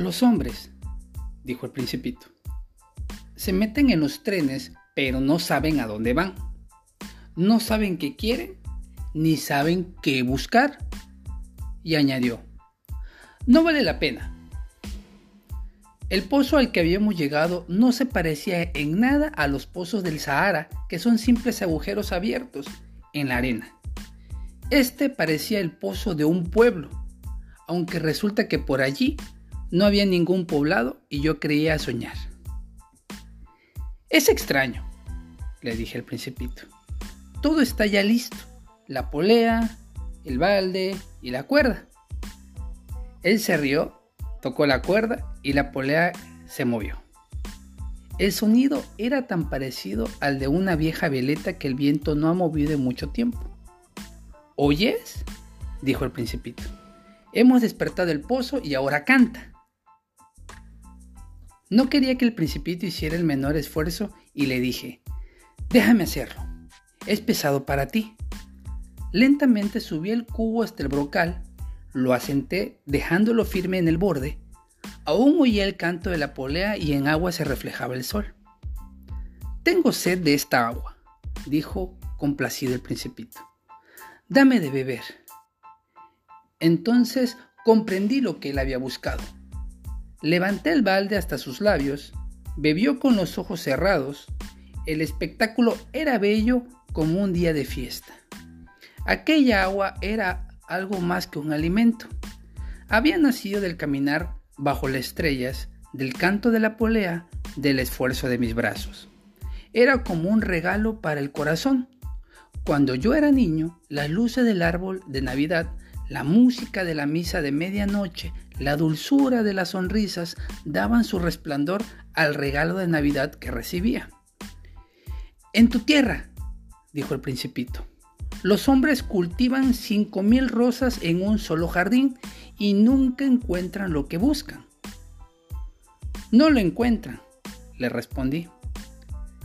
Los hombres, dijo el principito, se meten en los trenes pero no saben a dónde van. No saben qué quieren ni saben qué buscar. Y añadió, no vale la pena. El pozo al que habíamos llegado no se parecía en nada a los pozos del Sahara, que son simples agujeros abiertos en la arena. Este parecía el pozo de un pueblo, aunque resulta que por allí no había ningún poblado y yo creía soñar. Es extraño, le dije al principito. Todo está ya listo. La polea, el balde y la cuerda. Él se rió Tocó la cuerda y la polea se movió. El sonido era tan parecido al de una vieja veleta que el viento no ha movido en mucho tiempo. ¿Oyes? dijo el principito. Hemos despertado el pozo y ahora canta. No quería que el principito hiciera el menor esfuerzo y le dije, déjame hacerlo. Es pesado para ti. Lentamente subí el cubo hasta el brocal lo asenté dejándolo firme en el borde. Aún oía el canto de la polea y en agua se reflejaba el sol. Tengo sed de esta agua, dijo complacido el principito. Dame de beber. Entonces comprendí lo que él había buscado. Levanté el balde hasta sus labios, bebió con los ojos cerrados. El espectáculo era bello como un día de fiesta. Aquella agua era algo más que un alimento. Había nacido del caminar bajo las estrellas, del canto de la polea, del esfuerzo de mis brazos. Era como un regalo para el corazón. Cuando yo era niño, las luces del árbol de Navidad, la música de la misa de medianoche, la dulzura de las sonrisas daban su resplandor al regalo de Navidad que recibía. En tu tierra, dijo el principito, los hombres cultivan 5.000 rosas en un solo jardín y nunca encuentran lo que buscan. No lo encuentran, le respondí.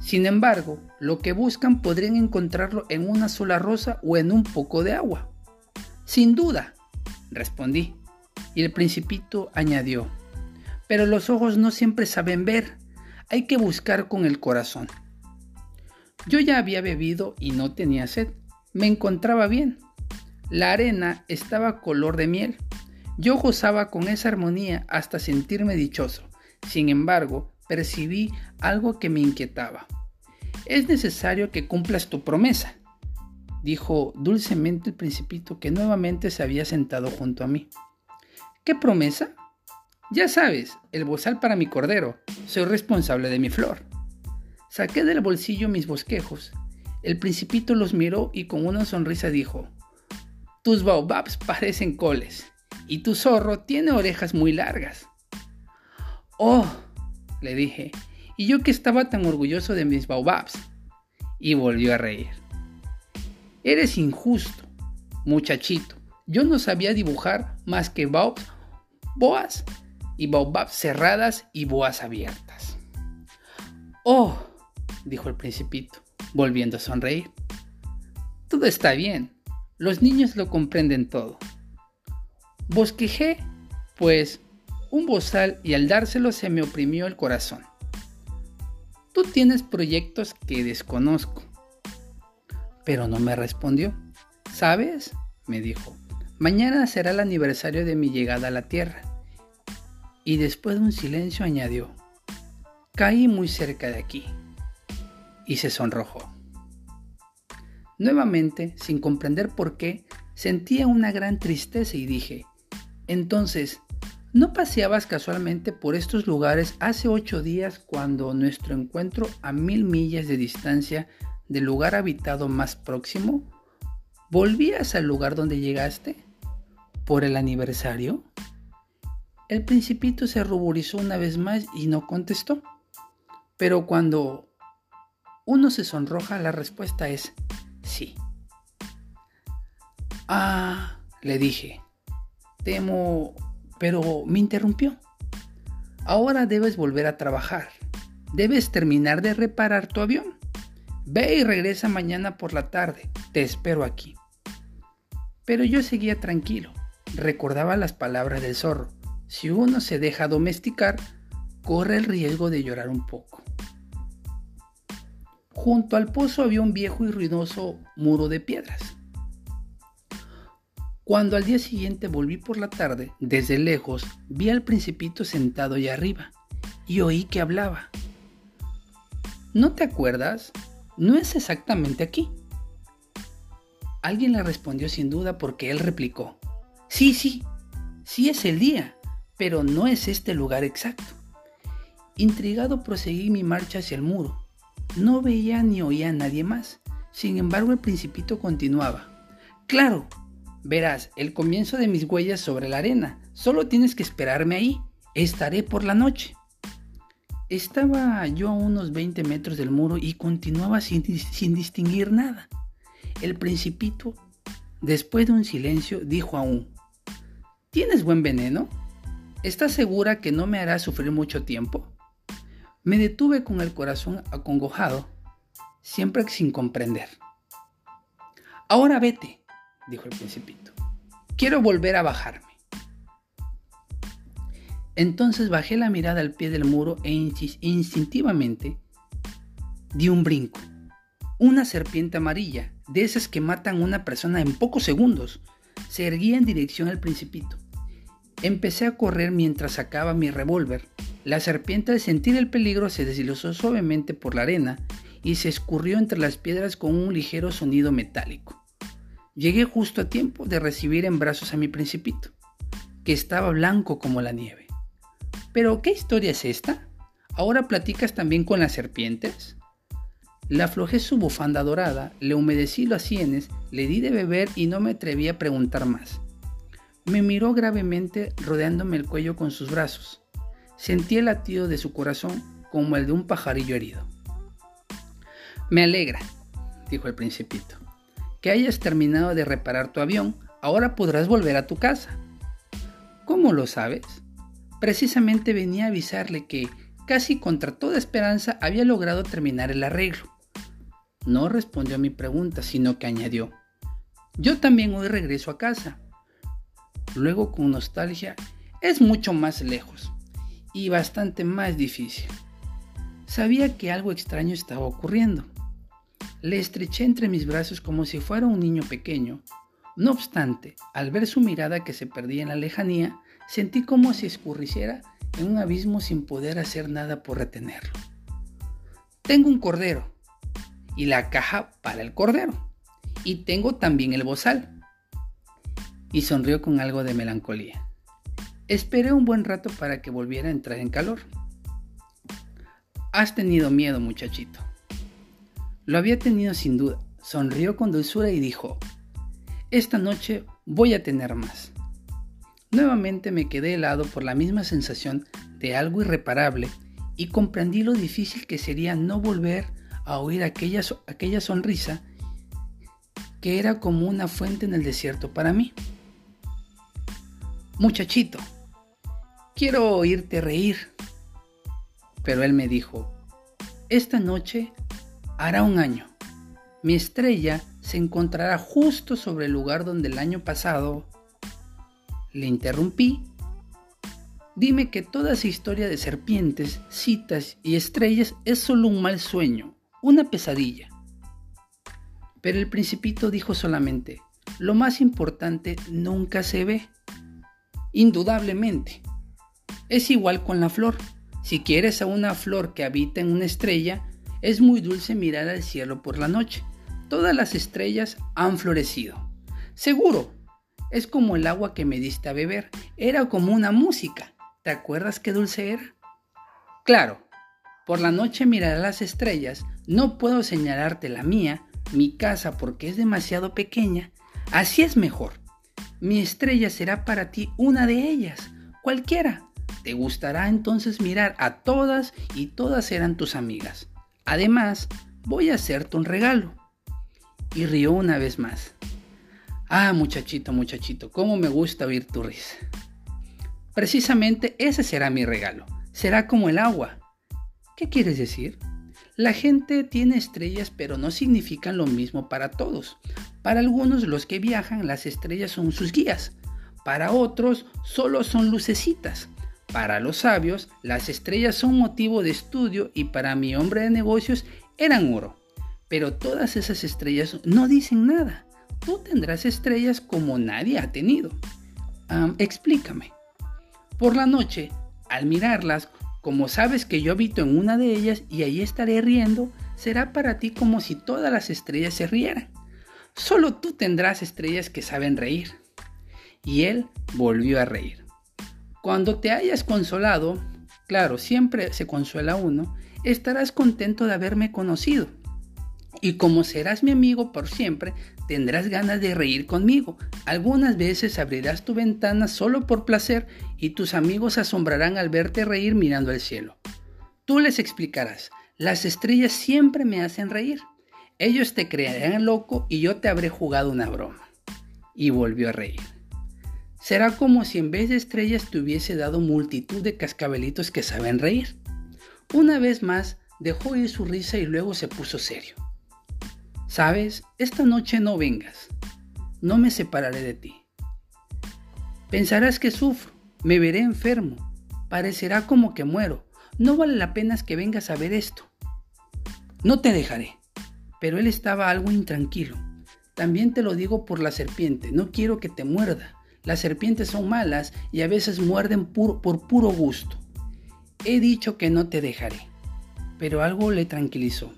Sin embargo, lo que buscan podrían encontrarlo en una sola rosa o en un poco de agua. Sin duda, respondí. Y el principito añadió, pero los ojos no siempre saben ver, hay que buscar con el corazón. Yo ya había bebido y no tenía sed, me encontraba bien. La arena estaba color de miel. Yo gozaba con esa armonía hasta sentirme dichoso. Sin embargo, percibí algo que me inquietaba. Es necesario que cumplas tu promesa, dijo dulcemente el principito que nuevamente se había sentado junto a mí. ¿Qué promesa? Ya sabes, el bozal para mi cordero. Soy responsable de mi flor. Saqué del bolsillo mis bosquejos el principito los miró y con una sonrisa dijo, Tus baobabs parecen coles y tu zorro tiene orejas muy largas. Oh, le dije, y yo que estaba tan orgulloso de mis baobabs. Y volvió a reír. Eres injusto, muchachito. Yo no sabía dibujar más que boas y baobabs cerradas y boas abiertas. Oh, dijo el principito volviendo a sonreír. Todo está bien, los niños lo comprenden todo. Bosquejé, pues, un bozal y al dárselo se me oprimió el corazón. Tú tienes proyectos que desconozco. Pero no me respondió. ¿Sabes? me dijo. Mañana será el aniversario de mi llegada a la Tierra. Y después de un silencio añadió, caí muy cerca de aquí y se sonrojó. Nuevamente, sin comprender por qué, sentía una gran tristeza y dije, entonces, ¿no paseabas casualmente por estos lugares hace ocho días cuando nuestro encuentro a mil millas de distancia del lugar habitado más próximo? ¿Volvías al lugar donde llegaste? ¿Por el aniversario? El principito se ruborizó una vez más y no contestó. Pero cuando uno se sonroja, la respuesta es sí. Ah, le dije, temo, pero me interrumpió. Ahora debes volver a trabajar. Debes terminar de reparar tu avión. Ve y regresa mañana por la tarde. Te espero aquí. Pero yo seguía tranquilo. Recordaba las palabras del zorro. si uno se deja domesticar, corre el riesgo de llorar un poco. Junto al pozo había un viejo y ruidoso muro de piedras. Cuando al día siguiente volví por la tarde, desde lejos vi al principito sentado allá arriba y oí que hablaba. ¿No te acuerdas? No es exactamente aquí. Alguien le respondió sin duda porque él replicó. Sí, sí, sí es el día, pero no es este lugar exacto. Intrigado proseguí mi marcha hacia el muro no veía ni oía a nadie más. Sin embargo, el principito continuaba. Claro, verás el comienzo de mis huellas sobre la arena. Solo tienes que esperarme ahí. Estaré por la noche. Estaba yo a unos 20 metros del muro y continuaba sin, distinguir nada. El principito, después de un silencio, dijo aún, ¿Tienes buen veneno? ¿Estás segura que no me hará sufrir mucho tiempo? Me detuve con el corazón acongojado, siempre sin comprender. Ahora vete, dijo el principito. Quiero volver a bajarme. Entonces bajé la mirada al pie del muro e instintivamente di un brinco. Una serpiente amarilla, de esas que matan a una persona en pocos segundos, se erguía en dirección al principito. Empecé a correr mientras sacaba mi revólver la serpiente al sentir el peligro se deslizó suavemente por la arena y se escurrió entre las piedras con un ligero sonido metálico. Llegué justo a tiempo de recibir en brazos a mi principito, que estaba blanco como la nieve. ¿Pero qué historia es esta? ¿Ahora platicas también con las serpientes? Le aflojé su bufanda dorada, le humedecí las sienes, le di de beber y no me atreví a preguntar más. Me miró gravemente rodeándome el cuello con sus brazos. Sentí el latido de su corazón como el de un pajarillo herido. Me alegra, dijo el principito, que hayas terminado de reparar tu avión. Ahora podrás volver a tu casa. ¿Cómo lo sabes? Precisamente venía a avisarle que, casi contra toda esperanza, había logrado terminar el arreglo. No respondió a mi pregunta, sino que añadió, yo también hoy regreso a casa. Luego, con nostalgia, es mucho más lejos y bastante más difícil. Sabía que algo extraño estaba ocurriendo. Le estreché entre mis brazos como si fuera un niño pequeño. No obstante, al ver su mirada que se perdía en la lejanía, sentí como si escurriciera en un abismo sin poder hacer nada por retenerlo. Tengo un cordero y la caja para el cordero. Y tengo también el bozal. Y sonrió con algo de melancolía. Esperé un buen rato para que volviera a entrar en calor. Has tenido miedo, muchachito. Lo había tenido sin duda. Sonrió con dulzura y dijo, esta noche voy a tener más. Nuevamente me quedé helado por la misma sensación de algo irreparable y comprendí lo difícil que sería no volver a oír aquella, aquella sonrisa que era como una fuente en el desierto para mí. Muchachito, quiero oírte reír. Pero él me dijo, esta noche hará un año. Mi estrella se encontrará justo sobre el lugar donde el año pasado... Le interrumpí. Dime que toda esa historia de serpientes, citas y estrellas es solo un mal sueño, una pesadilla. Pero el principito dijo solamente, lo más importante nunca se ve. Indudablemente, es igual con la flor. Si quieres a una flor que habita en una estrella, es muy dulce mirar al cielo por la noche. Todas las estrellas han florecido. Seguro, es como el agua que me diste a beber. Era como una música. ¿Te acuerdas qué dulce era? Claro, por la noche miraré las estrellas. No puedo señalarte la mía, mi casa, porque es demasiado pequeña. Así es mejor. Mi estrella será para ti una de ellas, cualquiera. Te gustará entonces mirar a todas y todas serán tus amigas. Además, voy a hacerte un regalo. Y rió una vez más. Ah, muchachito, muchachito, cómo me gusta oír tu risa. Precisamente ese será mi regalo. Será como el agua. ¿Qué quieres decir? La gente tiene estrellas, pero no significan lo mismo para todos. Para algunos los que viajan, las estrellas son sus guías. Para otros solo son lucecitas. Para los sabios, las estrellas son motivo de estudio y para mi hombre de negocios eran oro. Pero todas esas estrellas no dicen nada. Tú tendrás estrellas como nadie ha tenido. explícame. Por la noche, al mirarlas, como sabes que yo habito en una de ellas y ahí estaré riendo, será para ti como si todas las estrellas se rieran. Solo tú tendrás estrellas que saben reír. Y él volvió a reír. Cuando te hayas consolado, claro, siempre se consuela uno, estarás contento de haberme conocido. Y como serás mi amigo por siempre, tendrás ganas de reír conmigo. Algunas veces abrirás tu ventana solo por placer y tus amigos asombrarán al verte reír mirando al cielo. Tú les explicarás, las estrellas siempre me hacen reír. Ellos te creerán loco y yo te habré jugado una broma. Y volvió a reír. Será como si en vez de estrellas te hubiese dado multitud de cascabelitos que saben reír. Una vez más dejó ir su risa y luego se puso serio. Sabes, esta noche no vengas. No me separaré de ti. Pensarás que sufro, me veré enfermo, parecerá como que muero. No vale la pena que vengas a ver esto. No te dejaré. Pero él estaba algo intranquilo. También te lo digo por la serpiente, no quiero que te muerda. Las serpientes son malas y a veces muerden por puro gusto. He dicho que no te dejaré. Pero algo le tranquilizó.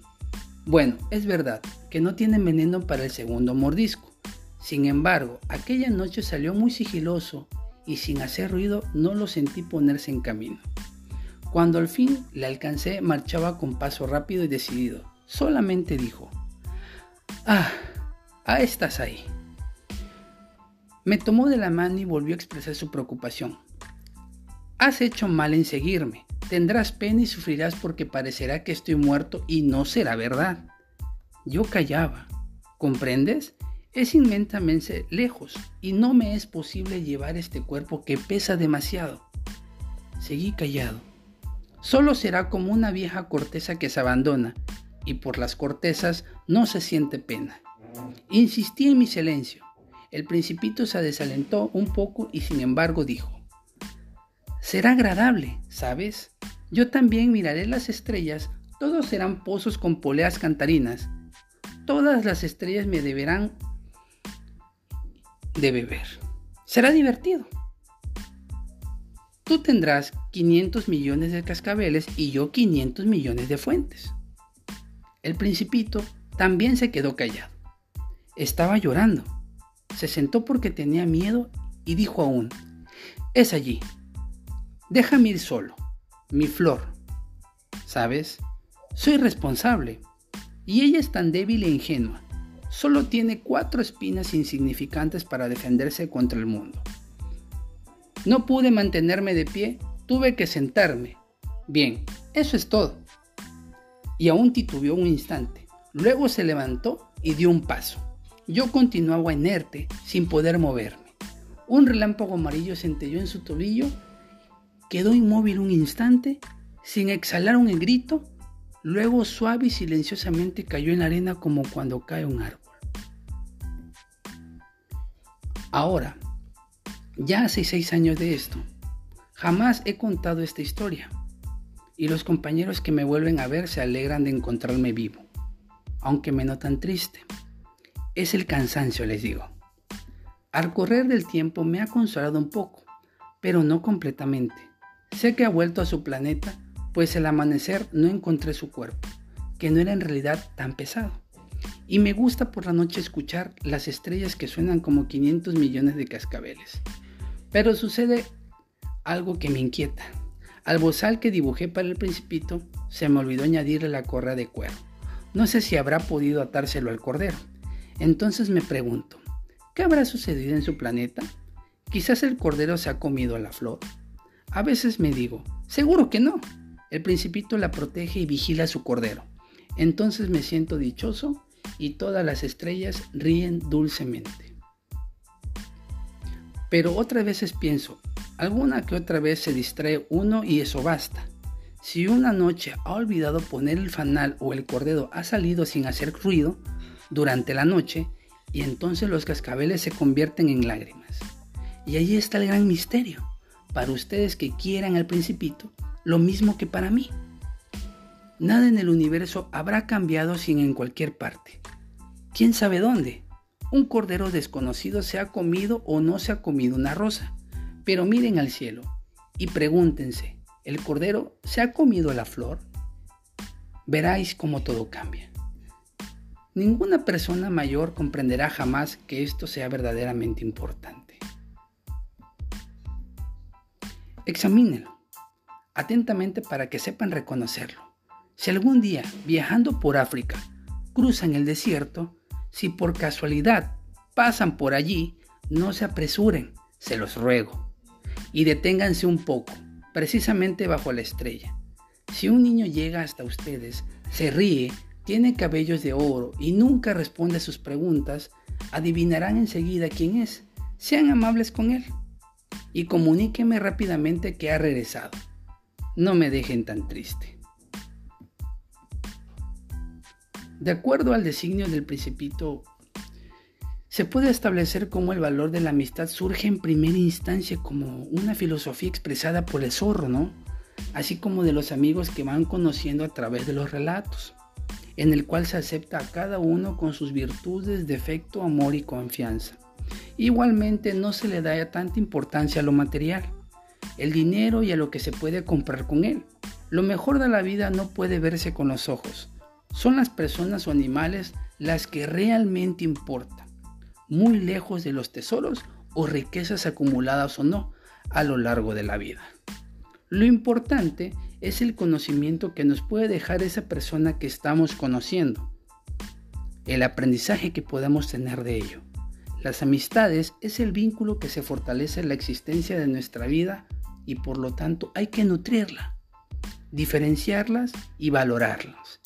Bueno, es verdad que no tiene veneno para el segundo mordisco. Sin embargo, aquella noche salió muy sigiloso y sin hacer ruido no lo sentí ponerse en camino. Cuando al fin le alcancé, marchaba con paso rápido y decidido. Solamente dijo, Ah, ah, estás ahí. Me tomó de la mano y volvió a expresar su preocupación. Has hecho mal en seguirme. Tendrás pena y sufrirás porque parecerá que estoy muerto y no será verdad. Yo callaba. ¿Comprendes? Es inmensamente lejos y no me es posible llevar este cuerpo que pesa demasiado. Seguí callado. Solo será como una vieja corteza que se abandona y por las cortezas no se siente pena. Insistí en mi silencio. El principito se desalentó un poco y sin embargo dijo, Será agradable, ¿sabes? Yo también miraré las estrellas, todos serán pozos con poleas cantarinas. Todas las estrellas me deberán de beber. Será divertido. Tú tendrás 500 millones de cascabeles y yo 500 millones de fuentes. El principito también se quedó callado. Estaba llorando. Se sentó porque tenía miedo y dijo aún, es allí, Déjame ir solo, mi flor. ¿Sabes? Soy responsable. Y ella es tan débil e ingenua. Solo tiene cuatro espinas insignificantes para defenderse contra el mundo. No pude mantenerme de pie, tuve que sentarme. Bien, eso es todo. Y aún titubeó un instante. Luego se levantó y dio un paso. Yo continuaba inerte, sin poder moverme. Un relámpago amarillo centelló en su tobillo Quedó inmóvil un instante, sin exhalar un grito, luego suave y silenciosamente cayó en la arena como cuando cae un árbol. Ahora, ya hace seis años de esto, jamás he contado esta historia, y los compañeros que me vuelven a ver se alegran de encontrarme vivo, aunque me notan triste. Es el cansancio, les digo. Al correr del tiempo me ha consolado un poco, pero no completamente. Sé que ha vuelto a su planeta, pues el amanecer no encontré su cuerpo, que no era en realidad tan pesado. Y me gusta por la noche escuchar las estrellas que suenan como 500 millones de cascabeles. Pero sucede algo que me inquieta. Al bozal que dibujé para el principito, se me olvidó añadirle la correa de cuero. No sé si habrá podido atárselo al cordero. Entonces me pregunto, ¿qué habrá sucedido en su planeta? Quizás el cordero se ha comido a la flor a veces me digo, seguro que no. El principito la protege y vigila a su cordero. Entonces me siento dichoso y todas las estrellas ríen dulcemente. Pero otras veces pienso, alguna que otra vez se distrae uno y eso basta. Si una noche ha olvidado poner el fanal o el cordero ha salido sin hacer ruido durante la noche, y entonces los cascabeles se convierten en lágrimas Y ahí está el gran misterio, para ustedes que quieran al principito, lo mismo que para mí. Nada en el universo habrá cambiado sin en cualquier parte. ¿Quién sabe dónde? Un cordero desconocido se ha comido o no se ha comido una rosa. Pero miren al cielo y pregúntense, ¿el cordero se ha comido la flor? Veráis cómo todo cambia. Ninguna persona mayor comprenderá jamás que esto sea verdaderamente importante. Examínenlo atentamente para que sepan reconocerlo. Si algún día, viajando por África, cruzan el desierto, si por casualidad pasan por allí, no se apresuren, se los ruego, y deténganse un poco, precisamente bajo la estrella. Si un niño llega hasta ustedes, se ríe, tiene cabellos de oro y nunca responde a sus preguntas, adivinarán enseguida quién es. Sean amables con él y comuníqueme rápidamente que ha regresado. No me dejen tan triste. De acuerdo al designio del principito, se puede establecer cómo el valor de la amistad surge en primera instancia como una filosofía expresada por el zorro, ¿no? Así como de los amigos que van conociendo a través de los relatos, en el cual se acepta a cada uno con sus virtudes, defecto, amor y confianza. Igualmente no se le da tanta importancia a lo material, el dinero y a lo que se puede comprar con él. Lo mejor de la vida no puede verse con los ojos, son las personas o animales las que realmente importan, muy lejos de los tesoros o riquezas acumuladas o no a lo largo de la vida. Lo importante es el conocimiento que nos puede dejar esa persona que estamos conociendo, el aprendizaje que podamos tener de ello. Las amistades es el vínculo que se fortalece en la existencia de nuestra vida y por lo tanto hay que nutrirla, diferenciarlas y valorarlas.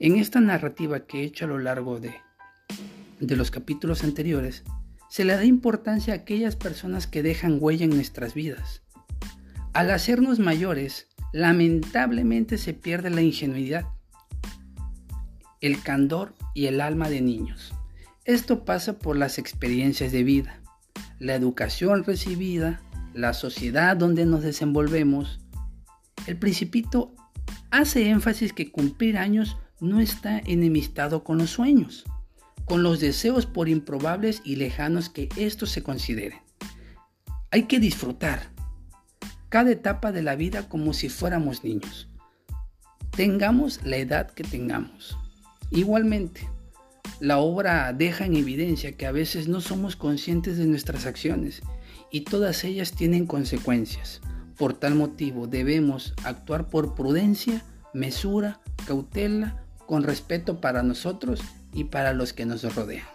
En esta narrativa que he hecho a lo largo de, los capítulos anteriores, se le da importancia a aquellas personas que dejan huella en nuestras vidas. Al hacernos mayores, lamentablemente se pierde la ingenuidad, el candor y el alma de niños. Esto pasa por las experiencias de vida, la educación recibida, la sociedad donde nos desenvolvemos. El principito hace énfasis que cumplir años no está enemistado con los sueños, con los deseos por improbables y lejanos que estos se consideren. Hay que disfrutar cada etapa de la vida como si fuéramos niños. Tengamos la edad que tengamos. Igualmente, la obra deja en evidencia que a veces no somos conscientes de nuestras acciones y todas ellas tienen consecuencias. Por tal motivo debemos actuar por prudencia, mesura, cautela con respeto para nosotros y para los que nos rodean.